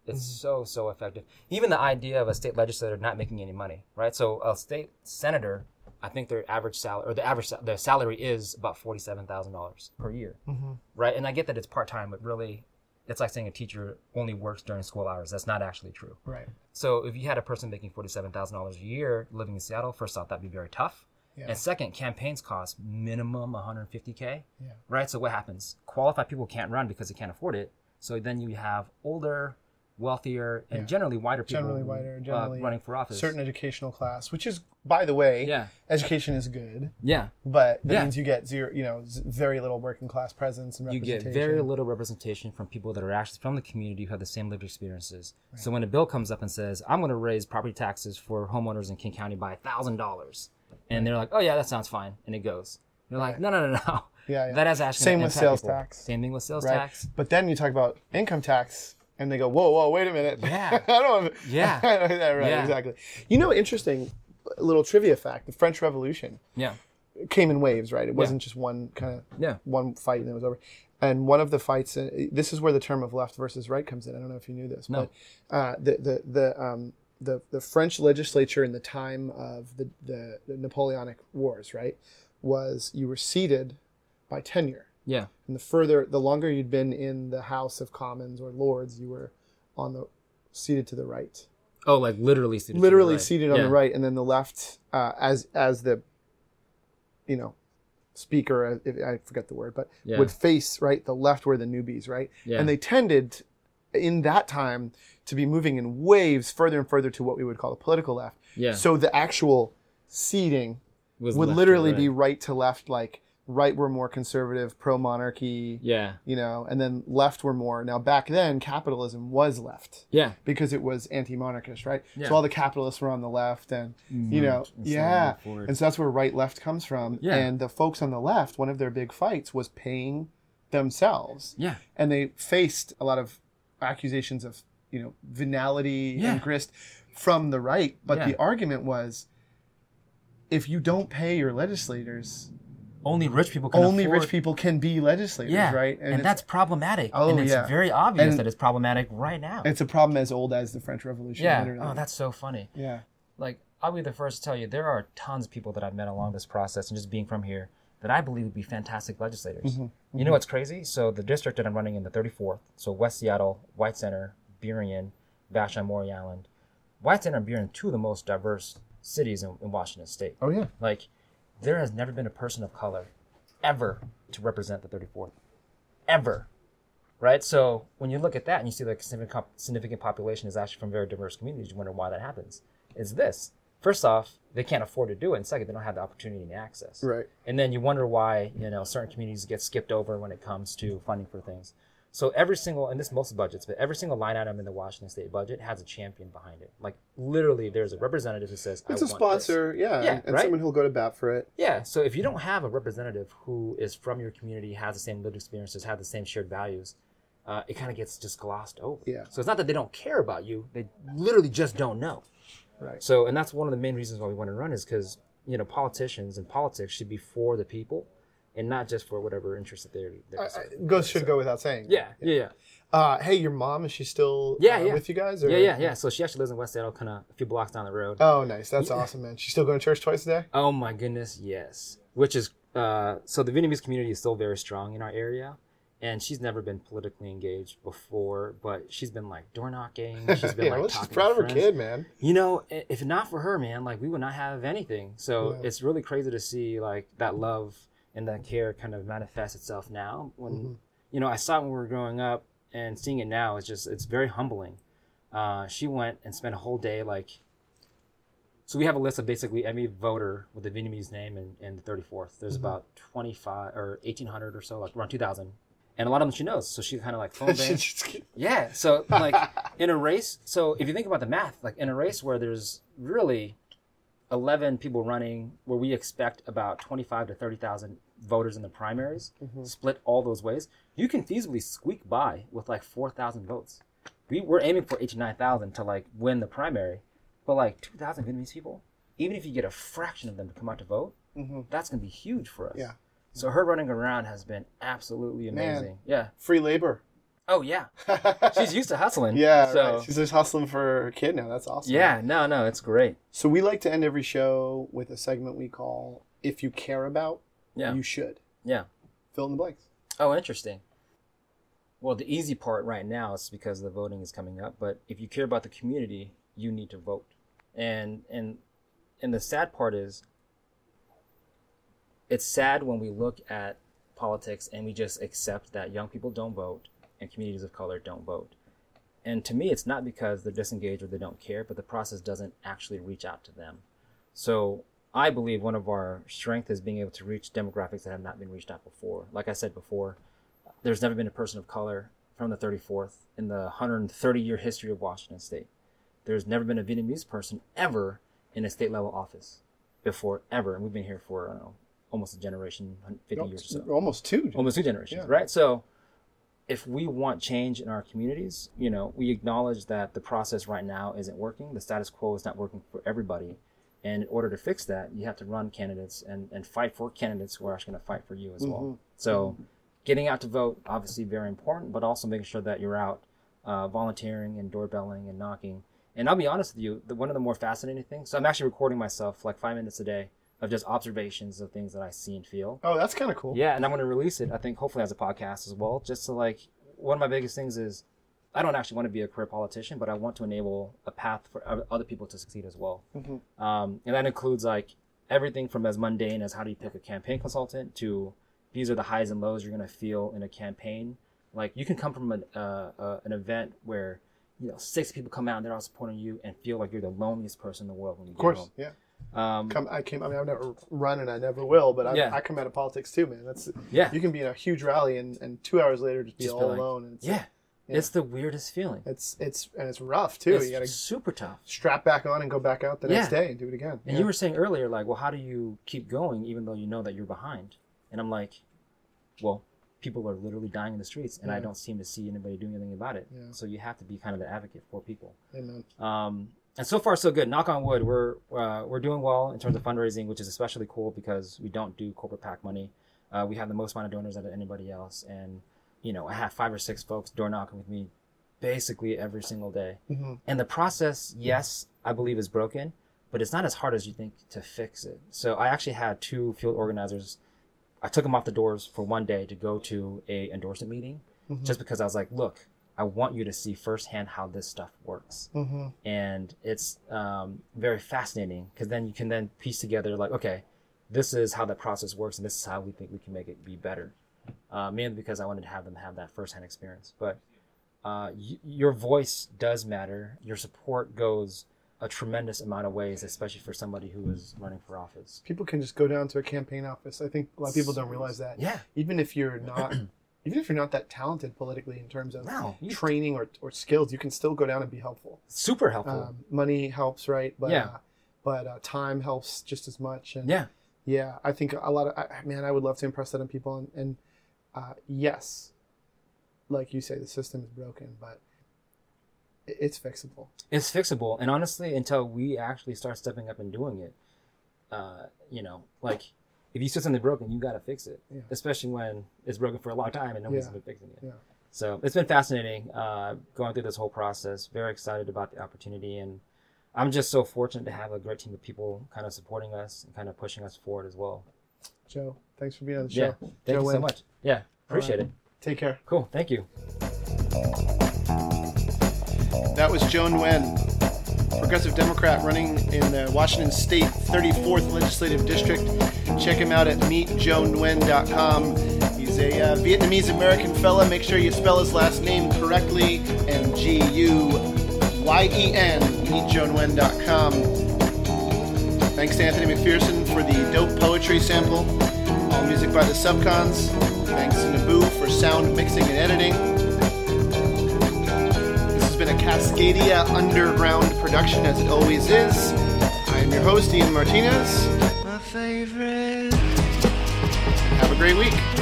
Speaker 5: It's
Speaker 1: Mm-hmm.
Speaker 5: so so effective. Even the idea of a state legislator not making any money, right? So a state senator, I think their average salary or the average their salary is about forty seven thousand dollars per year,
Speaker 1: Mm-hmm.
Speaker 5: right? And I get that it's part time, but really, it's like saying a teacher only works during school hours. That's not actually true.
Speaker 1: right.
Speaker 5: So if you had a person making forty-seven thousand dollars a year living in Seattle, first off, that'd be very tough.
Speaker 1: Yeah.
Speaker 5: And second, campaigns cost minimum one hundred fifty k.
Speaker 1: Yeah.
Speaker 5: Right. So what happens? Qualified people can't run because they can't afford it. So then you have older, wealthier, and
Speaker 1: Yeah.
Speaker 5: generally whiter people
Speaker 1: Generally whiter,
Speaker 5: uh, running for office.
Speaker 1: Certain educational class, which is, by the way,
Speaker 5: Yeah.
Speaker 1: education is good,
Speaker 5: Yeah.
Speaker 1: but that
Speaker 5: Yeah.
Speaker 1: means you get zero, you know, z- very little working class presence and
Speaker 5: You get
Speaker 1: representation.
Speaker 5: very little representation from people that are actually from the community who have the same lived experiences. So when a bill comes up and says, "I'm going to raise property taxes for homeowners in King County by thousand dollars," and they're like, "Oh yeah, that sounds fine," and it goes. They're like, "No, no, no, no.
Speaker 1: Yeah, yeah.
Speaker 5: That has actually
Speaker 1: Same with sales
Speaker 5: people."
Speaker 1: tax.
Speaker 5: Same thing with sales
Speaker 1: right?
Speaker 5: tax.
Speaker 1: But then you talk about income tax, and they go, "Whoa, whoa, wait a minute."
Speaker 5: Yeah.
Speaker 1: I don't.
Speaker 5: Yeah.
Speaker 1: yeah, right.
Speaker 5: Yeah.
Speaker 1: Exactly. You know, interesting little trivia fact: the French Revolution
Speaker 5: Yeah.
Speaker 1: came in waves, right? It wasn't just one kind of
Speaker 5: Yeah.
Speaker 1: one fight and it was over. And one of the fights, uh, this is where the term of left versus right comes in. I don't know if you knew this,
Speaker 5: No.
Speaker 1: but uh, the the the um, the the French legislature in the time of the, the the Napoleonic Wars, right, was you were seated by tenure.
Speaker 5: Yeah.
Speaker 1: And the further, the longer you'd been in the House of Commons or Lords, you were on the seated to the right,
Speaker 5: Oh, like literally seated. to the
Speaker 1: literally
Speaker 5: right.
Speaker 1: seated on
Speaker 5: Yeah.
Speaker 1: the right, and then the left, uh, as as the, you know, speaker, uh, if, I forget the word, but
Speaker 5: Yeah.
Speaker 1: would face right. The left were the newbies, right,
Speaker 5: Yeah.
Speaker 1: and they tended, in that time, to be moving in waves further and further to what we would call the political left.
Speaker 5: Yeah.
Speaker 1: So the actual seating
Speaker 5: Was
Speaker 1: would literally
Speaker 5: right.
Speaker 1: be right to left, like right were more conservative, pro monarchy
Speaker 5: Yeah.
Speaker 1: you know, and then left were more. Now back then, capitalism was left
Speaker 5: Yeah.
Speaker 1: because it was anti-monarchist, right?
Speaker 5: Yeah.
Speaker 1: So all the capitalists were on the left, and you know,
Speaker 5: and
Speaker 1: yeah, and so that's where right-left comes from.
Speaker 5: Yeah.
Speaker 1: And the folks on the left, one of their big fights was paying themselves,
Speaker 5: Yeah.
Speaker 1: and they faced a lot of accusations of you know venality
Speaker 5: Yeah.
Speaker 1: and grist from the right. But
Speaker 5: Yeah.
Speaker 1: the argument was, if you don't pay your legislators,
Speaker 5: Only rich people can
Speaker 1: only
Speaker 5: afford-
Speaker 1: rich people can be legislators,
Speaker 5: Yeah.
Speaker 1: right?
Speaker 5: And,
Speaker 1: it's-
Speaker 5: that's problematic.
Speaker 1: Oh,
Speaker 5: and it's
Speaker 1: yeah.
Speaker 5: very obvious
Speaker 1: And-
Speaker 5: that it's problematic right now.
Speaker 1: It's a problem as old as the French Revolution.
Speaker 5: yeah.
Speaker 1: literally.
Speaker 5: Oh, that's so funny.
Speaker 1: yeah.
Speaker 5: like I'll be the first to tell you there are tons of people that I've met along this process and just being from here that I believe would be fantastic legislators. Mm-hmm, you mm-hmm. know what's crazy? So the district that I'm running in the 34th, so West Seattle, White Center, Burien, Vashon, Maury Island. White Center and Burien, two of the most diverse cities in, in Washington State.
Speaker 1: Oh yeah.
Speaker 5: Like, there has never been a person of color ever to represent the 34th. Ever. Right? So when you look at that and you see like significant, significant population is actually from very diverse communities, you wonder why that happens. It's this. First off, they can't afford to do it. And second, they don't have the opportunity and access.
Speaker 1: Right.
Speaker 5: And then you wonder why, you know, certain communities get skipped over when it comes to funding for things. So every single, and this most budgets, but every single line item in the Washington State budget has a champion behind it. Like literally, there's a representative who says,
Speaker 1: It's
Speaker 5: I
Speaker 1: a
Speaker 5: want this.
Speaker 1: sponsor, yeah,
Speaker 5: Yeah,
Speaker 1: and,
Speaker 5: right?
Speaker 1: someone who'll go to bat for it.
Speaker 5: Yeah. So if you don't have a representative who is from your community, has the same lived experiences, have the same shared values, uh, it kind of gets just glossed over.
Speaker 1: Yeah.
Speaker 5: So it's not that they don't care about you; they literally just don't know.
Speaker 1: Right.
Speaker 5: So, and that's one of the main reasons why we want to run is because you know politicians and politics should be for the people, and not just for whatever interest that they're. they're
Speaker 1: I,
Speaker 5: serving.
Speaker 1: goes should go without saying.
Speaker 5: Yeah, yeah, yeah,
Speaker 1: Uh, hey, your mom is she still
Speaker 5: Yeah,
Speaker 1: uh,
Speaker 5: yeah.
Speaker 1: with you guys? Or?
Speaker 5: yeah, yeah, yeah. So she actually lives in West Seattle, kind of a few blocks down the road.
Speaker 1: Oh, nice. That's
Speaker 5: Yeah.
Speaker 1: awesome, man. She's still going to church twice a day.
Speaker 5: Oh my goodness, yes. Which is uh, so the Vietnamese community is still very strong in our area, and she's never been politically engaged before, but she's been like door knocking. She's been
Speaker 1: yeah,
Speaker 5: like
Speaker 1: well, she's proud of her kid, man.
Speaker 5: You know, if not for her, man, like we would not have anything. So it's really crazy to see like that love and that care kind of manifests itself now. When
Speaker 1: Mhm.
Speaker 5: you know, I saw it when we were growing up, and seeing it now is just it's very humbling. Uh, she went and spent a whole day like. So we have a list of basically every voter with a Vietnamese name in, in the 34th. There's
Speaker 1: Mhm.
Speaker 5: about 25 or 1,800 or so, like around 2,000. And a lot of them she knows. So she kind of like phone bank. Yeah. So like in a race, so if you think about the math, like in a race where there's really 11 people running, where we expect about 25 to 30,000 voters in the primaries,
Speaker 1: Mhm.
Speaker 5: split all those ways, you can feasibly squeak by with like 4,000 votes. We we're aiming for 89,000 to like win the primary, but like 2,000 Vietnamese people, even if you get a fraction of them to come out to vote,
Speaker 1: Mhm.
Speaker 5: that's gonna be huge for us.
Speaker 1: Yeah.
Speaker 5: So her running around has been absolutely amazing.
Speaker 1: Man.
Speaker 5: amazing. Yeah.
Speaker 1: Free labor.
Speaker 5: Oh yeah. She's used to hustling.
Speaker 1: yeah,
Speaker 5: So
Speaker 1: right. She's just hustling for her kid now. That's awesome.
Speaker 5: yeah. No, no, it's great.
Speaker 1: So we like to end every show with a segment we call "If You Care About,
Speaker 5: Yeah.
Speaker 1: You Should."
Speaker 5: Yeah.
Speaker 1: Fill in the blanks.
Speaker 5: Oh, interesting. Well, the easy part right now is because the voting is coming up. But if you care about the community, you need to vote. And and and the sad part is, it's sad when we look at politics and we just accept that young people don't vote and communities of color don't vote. And to me, it's not because they're disengaged or they don't care, but the process doesn't actually reach out to them. So I believe one of our strength is being able to reach demographics that have not been reached out before. Like I said before, there's never been a person of color from the 34th in the 130 year history of Washington State. There's never been a Vietnamese person ever in a state level office before, ever. And we've been here for, I don't know, almost a generation, 50 years or so
Speaker 1: Almost two.
Speaker 5: almost two generations,
Speaker 1: Yeah.
Speaker 5: right? So if we want change in our communities, you know, we acknowledge that the process right now isn't working. The status quo is not working for everybody. And in order to fix that, you have to run candidates and, and fight for candidates who are actually going to fight for you as well. So getting out to vote, obviously very important, but also making sure that you're out uh, volunteering and doorbelling and knocking. And I'll be honest with you, the, one of the more fascinating things, so I'm actually recording myself like five minutes a day of just observations of things that I see and feel.
Speaker 1: Oh, that's kind of cool.
Speaker 5: Yeah, and I'm going to release it. I think hopefully as a podcast as well. Just to like, one of my biggest things is, I don't actually want to be a career politician, but I want to enable a path for other people to succeed as well.
Speaker 1: Mhm.
Speaker 5: Um, and that includes like everything from as mundane as how do you pick a campaign consultant to these are the highs and lows you're going to feel in a campaign. Like you can come from an uh, uh, an event where you know six people come out and they're all supporting you and feel like you're the loneliest person in the world when you
Speaker 1: Of
Speaker 5: get
Speaker 1: course.
Speaker 5: home.
Speaker 1: Yeah.
Speaker 5: Um,
Speaker 1: Come, I came. I mean, I've never run, and I never will. But I,
Speaker 5: Yeah.
Speaker 1: I come out of politics too, man. That's
Speaker 5: yeah,
Speaker 1: you can be in a huge rally, and, and two hours later just be
Speaker 5: Just
Speaker 1: all
Speaker 5: like,
Speaker 1: alone. And it's,
Speaker 5: yeah,
Speaker 1: Yeah.
Speaker 5: It's the weirdest feeling.
Speaker 1: It's it's and it's rough too.
Speaker 5: it's
Speaker 1: you got to
Speaker 5: super tough.
Speaker 1: strap back on and go back out the next day and do it again.
Speaker 5: And
Speaker 1: Yeah.
Speaker 5: you were saying earlier, like, well, how do you keep going even though you know that you're behind? And I'm like, well, people are literally dying in the streets, and I don't seem to see anybody doing anything about it.
Speaker 1: Yeah.
Speaker 5: So you have to be kind of the advocate for people.
Speaker 1: Amen.
Speaker 5: Um, and so far, so good. Knock on wood, we're uh, we're doing well in terms of fundraising, which is especially cool because we don't do corporate PAC money. Uh, we have the most amount of donors out of anybody else, and you know, I have five or six folks door knocking with me basically every single day.
Speaker 1: hmm
Speaker 5: And the process, yes, I believe is broken, but it's not as hard as you think to fix it. So I actually had two field organizers. I took them off the doors for one day to go to a endorsement meeting,
Speaker 1: Mhm.
Speaker 5: just because I was like, look, I want you to see firsthand how this stuff works,
Speaker 1: hmm
Speaker 5: and it's um, very fascinating because then you can then piece together like, okay, this is how that process works, and this is how we think we can make it be better. Uh, mainly because I wanted to have them have that firsthand experience, but uh, y- your voice does matter. Your support goes a tremendous amount of ways, especially for somebody who is running for office.
Speaker 1: People can just go down to a campaign office. I think a lot of people don't realize that.
Speaker 5: Yeah,
Speaker 1: Even if you're not, even if you're not that talented politically in terms of
Speaker 5: no,
Speaker 1: training or, or skills, you can still go down and be helpful.
Speaker 5: super helpful.
Speaker 1: Um, money helps, right? But
Speaker 5: Yeah.
Speaker 1: uh, but uh, time helps just as much. And
Speaker 5: yeah,
Speaker 1: yeah, I think a lot of I, man, I would love to impress that on people. And, and uh, yes, like you say, the system is broken, but it's fixable.
Speaker 5: it's fixable. And honestly, until we actually start stepping up and doing it, uh, you know, like if you see something broken, you got to fix it,
Speaker 1: Yeah.
Speaker 5: especially when it's broken for a long time and nobody's
Speaker 1: Yeah.
Speaker 5: been fixing it.
Speaker 1: Yeah.
Speaker 5: So it's been fascinating uh, going through this whole process. Very excited about the opportunity, and I'm just so fortunate to have a great team of people kind of supporting us and kind of pushing us forward as well.
Speaker 1: Joe, thanks for being on the
Speaker 5: Yeah,
Speaker 1: show.
Speaker 5: thank
Speaker 1: Joe
Speaker 5: you so much. Yeah, appreciate
Speaker 1: right.
Speaker 5: it.
Speaker 1: Take care.
Speaker 5: Cool, thank you.
Speaker 1: That was Joe Nguyen, progressive Democrat running in the Washington State 34th Legislative District. Check him out at meetjoenguyen.com. He's a uh, Vietnamese American fella. Make sure you spell his last name correctly. And G U Y E N. Meetjoenguyen.com. Thanks to Anthony McPherson for the dope poetry sample. All music by the Subcons. Thanks to Naboo for sound mixing and editing. This has been a Cascadia Underground production, as it always is. I am your host, Ian Martinez.
Speaker 2: My favorite.
Speaker 1: Have a great week.